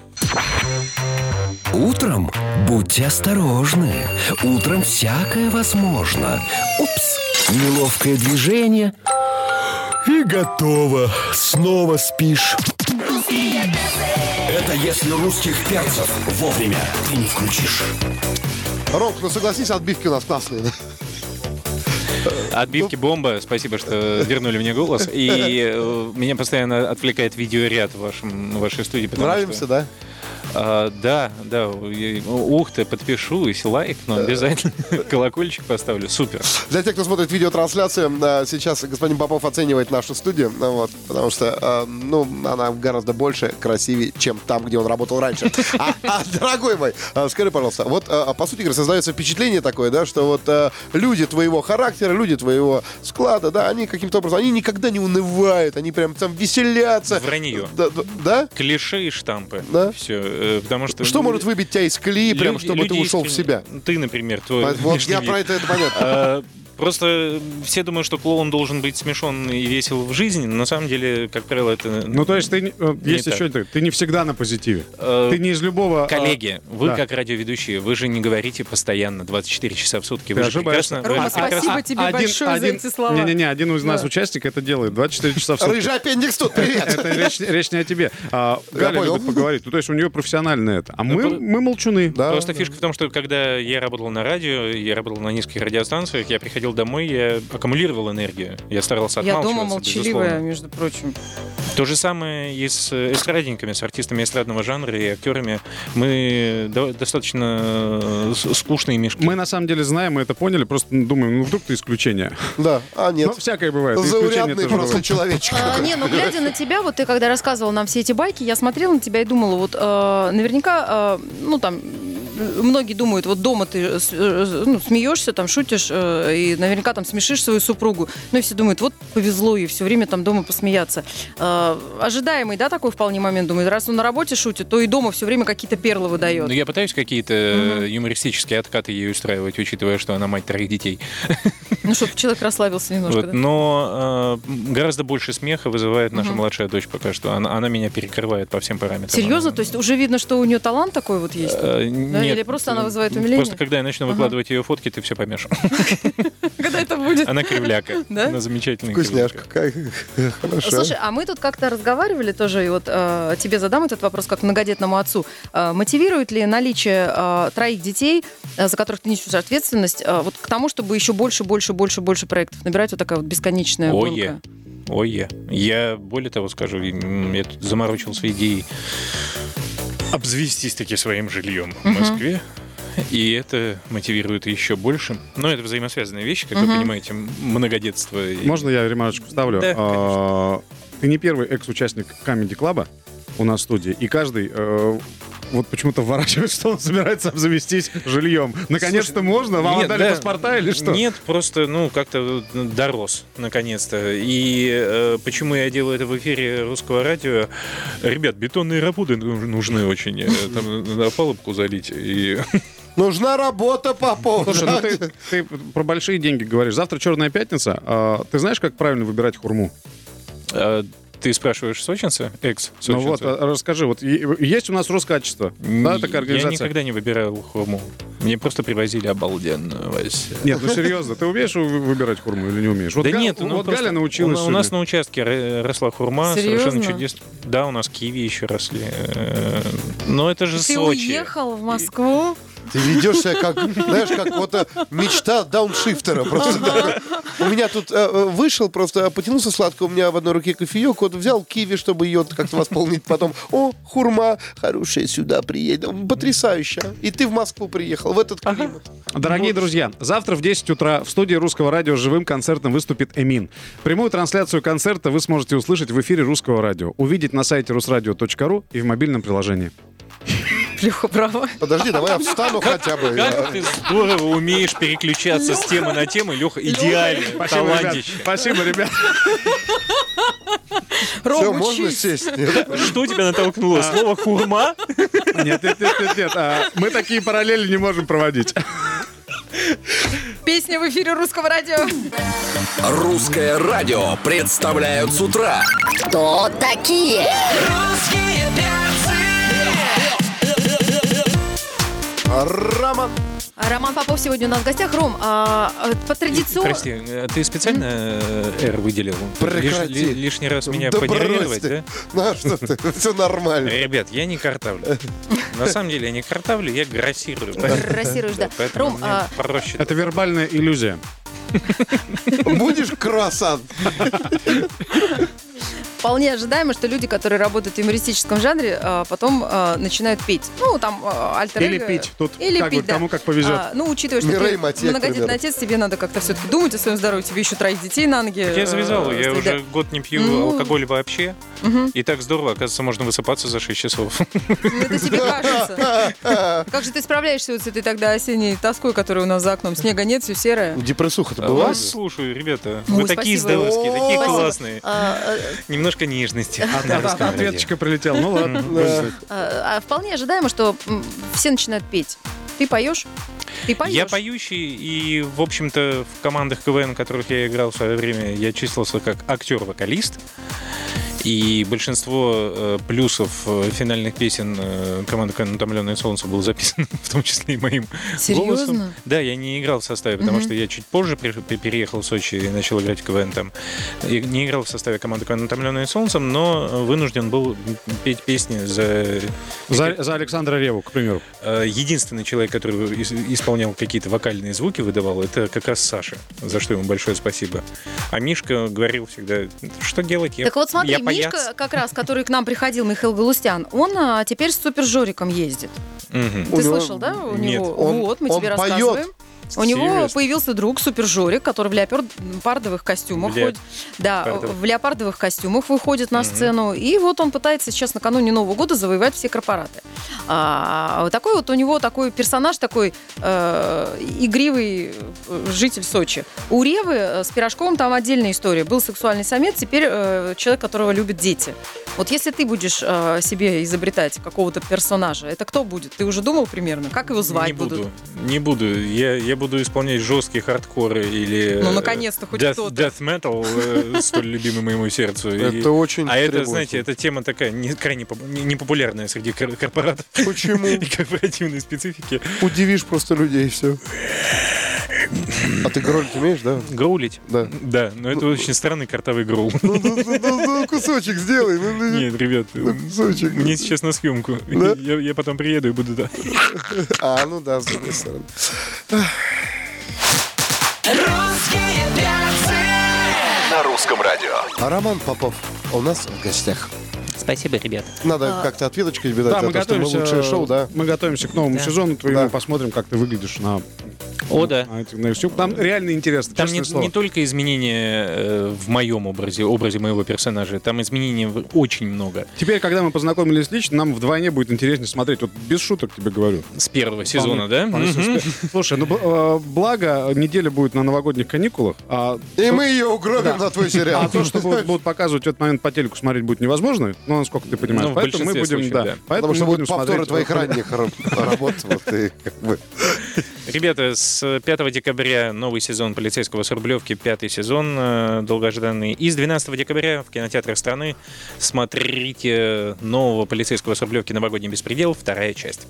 Утром будьте осторожны. Утром всякое возможно. Упс, неловкое движение. И готово. Снова спишь. Это если русских перцев вовремя ты не включишь. Ром, ну согласись, отбивки у нас классные. да? Отбивки бомба. Спасибо, что вернули мне голос. И э, меня постоянно отвлекает видеоряд в, вашем, в вашей студии. Нравимся, что- да? А, да, да. Ух ты, подпишусь, лайкну, обязательно. Колокольчик поставлю. Супер. Для тех, кто смотрит видеотрансляцию, сейчас господин Попов оценивает нашу студию, ну вот, потому что, э, ну, она гораздо больше, красивее, чем там, где он работал раньше. А, а, дорогой мой, э, скажи, пожалуйста, вот, э, по сути, создается впечатление такое, да, что вот э, люди твоего характера, люди твоего склада, да, они каким-то образом, они никогда не унывают, они прям там веселятся. Вранье. Да- да? Клише и штампы. Да? Все. Потому что... Что может выбить тебя из колеи, прям, чтобы ты ушел в себя? Ты, например, твой Вот я про это, это понятно. А, Просто все думают, что клоун должен быть смешон и весел в жизни, но на самом деле, как правило, это... Ну, то есть ты, не- э, есть так. еще это, ты не всегда на позитиве. Э, Ты не из любого... э, Коллеги, вы да. как радиоведущие, вы же не говорите постоянно 24 часа в сутки. Вы же прекрасно- Рома, спасибо тебе большое за эти слова. Не-не-не, один из нас Да. участник это делает 24 часа в сутки. Рыжий аппендикс тут, привет! Это речь, не о тебе. А, Галя любит поговорить. Ну, то есть у нее профессионально это. А мы, про- мы молчуны. Да. Просто фишка в том, что когда я работал на радио, я работал на нескольких радиостанциях, я приходил домой, я аккумулировал энергию. Я старался Я дома отмалчиваться, молчаливая, безусловно. между прочим. То же самое и с эстрадниками, с артистами эстрадного жанра и актерами. Мы до- достаточно э, скучные мешки. Мы на самом деле знаем, мы это поняли, просто думаем, ну вдруг ты исключение. Да, а нет. Ну, всякое бывает. исключение Заурядный просто бывает. человечек. А, не, ну глядя на тебя, вот ты когда рассказывал нам все эти байки, я смотрела на тебя и думала, вот э, наверняка, э, ну там, многие думают, вот дома ты с- э, ну, смеешься, там шутишь, э, и наверняка там смешишь свою супругу. Ну и все думают, вот повезло ей все время там дома посмеяться. Э, ожидаемый, да, такой вполне момент, думаю, раз он на работе шутит, то и дома все время какие-то перлы выдает. Ну, я пытаюсь какие-то э, юмористические откаты ей устраивать, учитывая, что она мать троих детей. Ну, чтобы человек расслабился немножко, Вот, да? Но э, гораздо больше смеха вызывает наша младшая дочь пока что. Она, она меня перекрывает по всем параметрам. Серьезно? Она- То есть уже видно, что у нее талант такой вот есть? Э, Да, нет, или просто она э, вызывает умиление? Просто когда я начну выкладывать ее фотки, ты все поймешь. Когда это будет? Она кривляка. Да? Она замечательная Вкусняшка. хорошо. Слушай, а мы тут как-то разговаривали тоже, и вот э, тебе задам этот вопрос как многодетному отцу. Э, мотивирует ли наличие э, троих детей, э, за которых ты несешь ответственность, э, вот к тому, чтобы еще больше, больше, больше, больше проектов набирать? Вот такая вот бесконечная Ое. гонка. Ой, я. Более того скажу, я тут заморочился идеей обзвестись таки своим жильем в Москве. И это мотивирует еще больше. Но это взаимосвязанные вещи, как вы понимаете, многодетство. и- Можно я ремарочку вставлю? Да, А, Ты не первый экс-участник Comedy Club у нас в студии, и каждый э, вот почему-то вворачивает, что он собирается обзавестись жильем. Наконец-то можно? Вам Нет, отдали да. паспорта или что? Нет, просто, ну, как-то дорос, наконец-то. И э, почему я делаю это в эфире русского радио? Ребят, бетонные работы ну- нужны очень. Э, Там надо палубку залить. И... Нужна работа, Попов. Слушай, ну ты, ты про большие деньги говоришь. Завтра Черная пятница. А, ты знаешь, как правильно выбирать хурму? А, Ты спрашиваешь сочинца? Экс Ну вот, а, расскажи, вот есть у нас Роскачество, да, такая Я организация. никогда не выбирал хурму. Мне просто привозили обалденную, Вася. Нет, ну серьезно, ты умеешь вы- выбирать хурму или не умеешь? Вот да Га- нет, ну вот Галя научилась. У, у нас на участке росла хурма, Серьезно? совершенно чудесно. Да, у нас киви еще росли. Э, Но это же Ты Сочи. уехал в Москву? Ты ведешь себя как, знаешь, как вот э, мечта дауншифтера. Просто. У меня тут э, э, вышел, просто потянулся сладко, у меня в одной руке кофеек, вот взял киви, чтобы ее как-то восполнить потом. О, хурма хорошая сюда приедет. Потрясающе. И ты в Москву приехал, в этот климат. Дорогие друзья, завтра в 10 утра в студии Русского радио с живым концертом выступит Эмин. Прямую трансляцию концерта вы сможете услышать в эфире Русского радио, увидеть на сайте русрадио.ру и в мобильном приложении. Леха, браво. Подожди, давай я встану хотя бы. Как ты здорово умеешь переключаться с темы на тему, Леха, идеально, талантище. Спасибо, ребят. Все, Ром, можно учись. сесть? Нет? Что тебя натолкнуло? Слово хурма? Нет, нет, нет, нет, нет. а, Мы такие параллели не можем проводить. Песня в эфире русского радио. Русское радио представляют с утра. Кто такие? Русские перцы. Роман. Роман Попов сегодня у нас в гостях. Ром, а, а, по традиционному... Прости, э, ты специально э, «Р» выделил? Прекрати. Лиш- ли- лишний раз меня Да понервировать, да? Ну а что ты, все нормально. Ребят, я не картавлю. На самом деле я не картавлю, я грассирую. Грассируешь, да. Ром, а, проще. Это вербальная иллюзия. Будешь круассан? вполне ожидаемо, что люди, которые работают в юмористическом жанре, а, потом а, начинают петь. Ну, там а, альтер Или пить. Тут Или как бы пить, да. кому как повезет. А, ну, учитывая, что Мирей ты Матье, к многодетный отец, тебе надо как-то все-таки думать о своем здоровье. Тебе еще троих детей на ноги. Так я завязал, э, я уже год не пью Ну. алкоголь вообще. И так здорово, оказывается, можно высыпаться за 6 часов. Ну, Это тебе кажется. Как же ты справляешься вот с этой тогда осенней тоской, которая у нас за окном? Снега нет, все серое. Депрессуха-то Вас бывает? слушаю, ребята. Вы такие здоровские, такие классные. А, а, Немножко нежности. Радио. Ответочка прилетела. Ну ладно. а, а вполне ожидаемо, что все начинают петь. Ты поешь? Ты поешь? Я поющий, и, в общем-то, в командах КВН, в которых я играл в свое время, я числился как актер-вокалист. И большинство э, плюсов э, финальных песен э, команды «Утомленное солнце» было записано, в том числе и моим Серьезно? голосом. Да, я не играл в составе, потому что я чуть позже при- при- переехал в Сочи и начал играть в КВН там. И не играл в составе команды «Утомленное солнцем», но вынужден был петь песни за За, за Александра Реву, к примеру. Э, Единственный человек, который ис- исполнял какие-то вокальные звуки, выдавал, это как раз Саша, за что ему большое спасибо. А Мишка говорил всегда, что делать? Я, Так вот смотри, я паяц». Мишка, как раз, который к нам приходил, Михаил Галустян, он а, теперь с Супер Жориком ездит. Мгм. У Ты него- слышал, да? У Нет. него. Он- вот, мы он тебе поет. рассказываем. У него появился друг Супер Жорик, который в леопардовых костюмах ле- ходит. Да, пардовых. в леопардовых костюмах выходит на сцену. И вот он пытается сейчас накануне Нового года завоевать все корпораты. А, вот такой вот у него такой персонаж, такой э, игривый э, житель Сочи. У Ревы э, с Пирожковым там отдельная история. Был сексуальный самец, теперь э, человек, которого любят дети. Вот если ты будешь э, себе изобретать какого-то персонажа, это кто будет? Ты уже думал примерно? Как его звать не будут? буду, не буду. Я, я буду исполнять жесткие хардкоры или... Ну, э, наконец-то, хоть death, кто-то. Death metal, э, столь любимый моему сердцу. Это очень А это, знаете, эта тема такая не, крайне поп- не- непопулярная среди кор- корпоратов Почему? и корпоративной специфики. Удивишь просто людей, все. А ты гролить умеешь, да? Гроулить? Да. Да, но это очень странный картовый гроул. Ну, ну, ну, ну, кусочек сделай. ну, ну, Нет, ребят, ну, Кусочек. мне сейчас на съемку. Да? Я, я потом приеду и буду да. А, ну да, с другой стороны. Русские перцы. На русском радио. А Роман Попов у нас в гостях. Спасибо, ребят. Надо как-то ответочку тебе дать Да, за мы то, что мы готовимся, лучшее шоу, да? мы готовимся к новому Да. сезону твоему, Да. посмотрим, как ты выглядишь на, О, да. Там реально интересно, Там не, слово. не только изменения э, в моем образе, образе моего персонажа, там изменений очень много. Теперь, когда мы познакомились лично, нам вдвойне будет интереснее смотреть. Вот без шуток тебе говорю. С первого сезона, да? Слушай, ну э, благо неделя будет на новогодних каникулах, а И мы ее угробим Да. на твой сериал. А то, что будут, будут показывать в этот момент по телеку, смотреть будет невозможно, ну, насколько ты понимаешь. Ну, Поэтому мы будем, случаев, да. да. Поэтому Потому что будут повторы смотреть, твоих ранних ра- работ. Ребята, с 5 декабря новый сезон полицейского с Рублевки, пятый сезон, э, долгожданный. И с 12 декабря в кинотеатрах страны смотрите нового полицейского с Рублевки «Новогодний беспредел», вторая часть.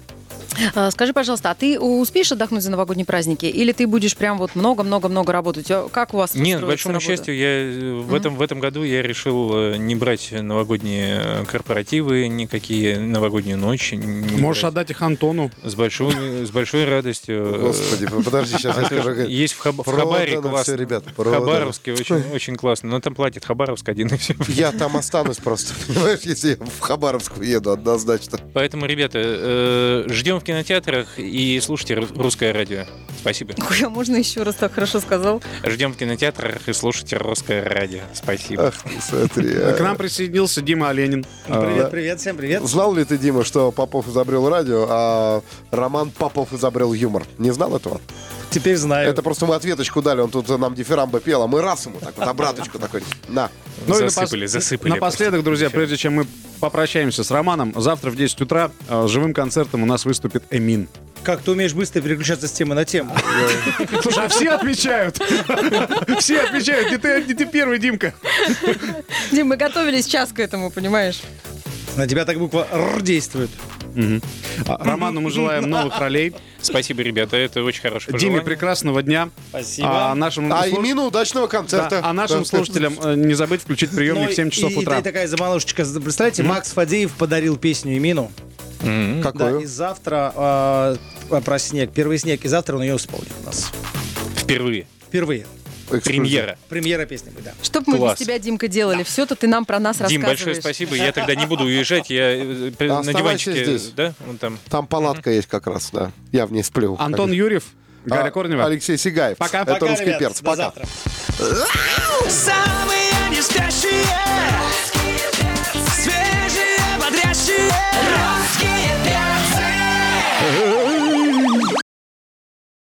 А, Скажи, пожалуйста, а ты успеешь отдохнуть за новогодние праздники? Или ты будешь прям вот много-много-много работать? А Как у вас Нет, к большому работа? счастью, я э, в, этом, в этом году я решил э, не брать новогодние корпоративы, никакие новогоднюю ночь. не Можешь брать. отдать их Антону. С большой, с большой радостью. Господи, подожди, сейчас я скажу. Есть в, Хаб- в Хабаре классно. ребята, в продано. Хабаровске очень, очень классно. Но там платит Хабаровск один и все. Я там останусь просто, понимаешь, если я в Хабаровск уеду однозначно. Поэтому, ребята, э, ждем в кинотеатрах и слушайте ру- русское радио. Спасибо. Ой, а можно еще раз так хорошо сказал? Ждем в кинотеатрах и слушайте русское радио. Спасибо. Ах смотри. а. К нам присоединился Дима Оленин. А, Привет, привет, всем привет. Знал ли ты, Дима, что Попов изобрел радио, а Роман Попов изобрел юмор? Не знал этого? Теперь знаю. Это просто мы ответочку дали, он тут нам дифирамбы пел, а мы раз ему так вот обраточку такой. На. Ну засыпали, напос- засыпали. Напоследок, просто. друзья, прежде чем мы попрощаемся с Романом, завтра в 10 утра э, живым концертом у нас выступит Эмин. Как ты умеешь быстро переключаться с темы на тему. Слушай, а все отвечают. Все отвечают. Не ты, не ты первый, Димка. Дим, мы готовились час к этому, понимаешь? На тебя так буква Р действует. А, Роману мы желаем новых ролей. Спасибо, ребята, это очень хорошее Диме пожелание. прекрасного дня. Спасибо. А нашим, А слуш- Имину удачного да, концерта. а нашим Да. слушателям э, не забыть включить приемник Ну, в 7 часов и- утра. И, такая заманушечка. Представляете, Макс Фадеев подарил песню Имину. М. Да, Какую? и завтра а, про снег. Первый снег. И завтра он ее исполнит у нас. Впервые. Впервые. Премьера. Премьера песни да. Что бы мы без Класс. тебя, Димка, делали? Все, то ты нам про нас Дим, рассказываешь. большое спасибо. Я тогда не буду уезжать. Я э, на Оставайся диванчике, здесь. да, вон там. Там палатка есть как раз, да. Я в ней сплю. Антон Юрьев, Галя А, Корнева. Алексей Сигаев. Пока. Это Пока, русский ребят, перц. до Пока. завтра. Самые не спящие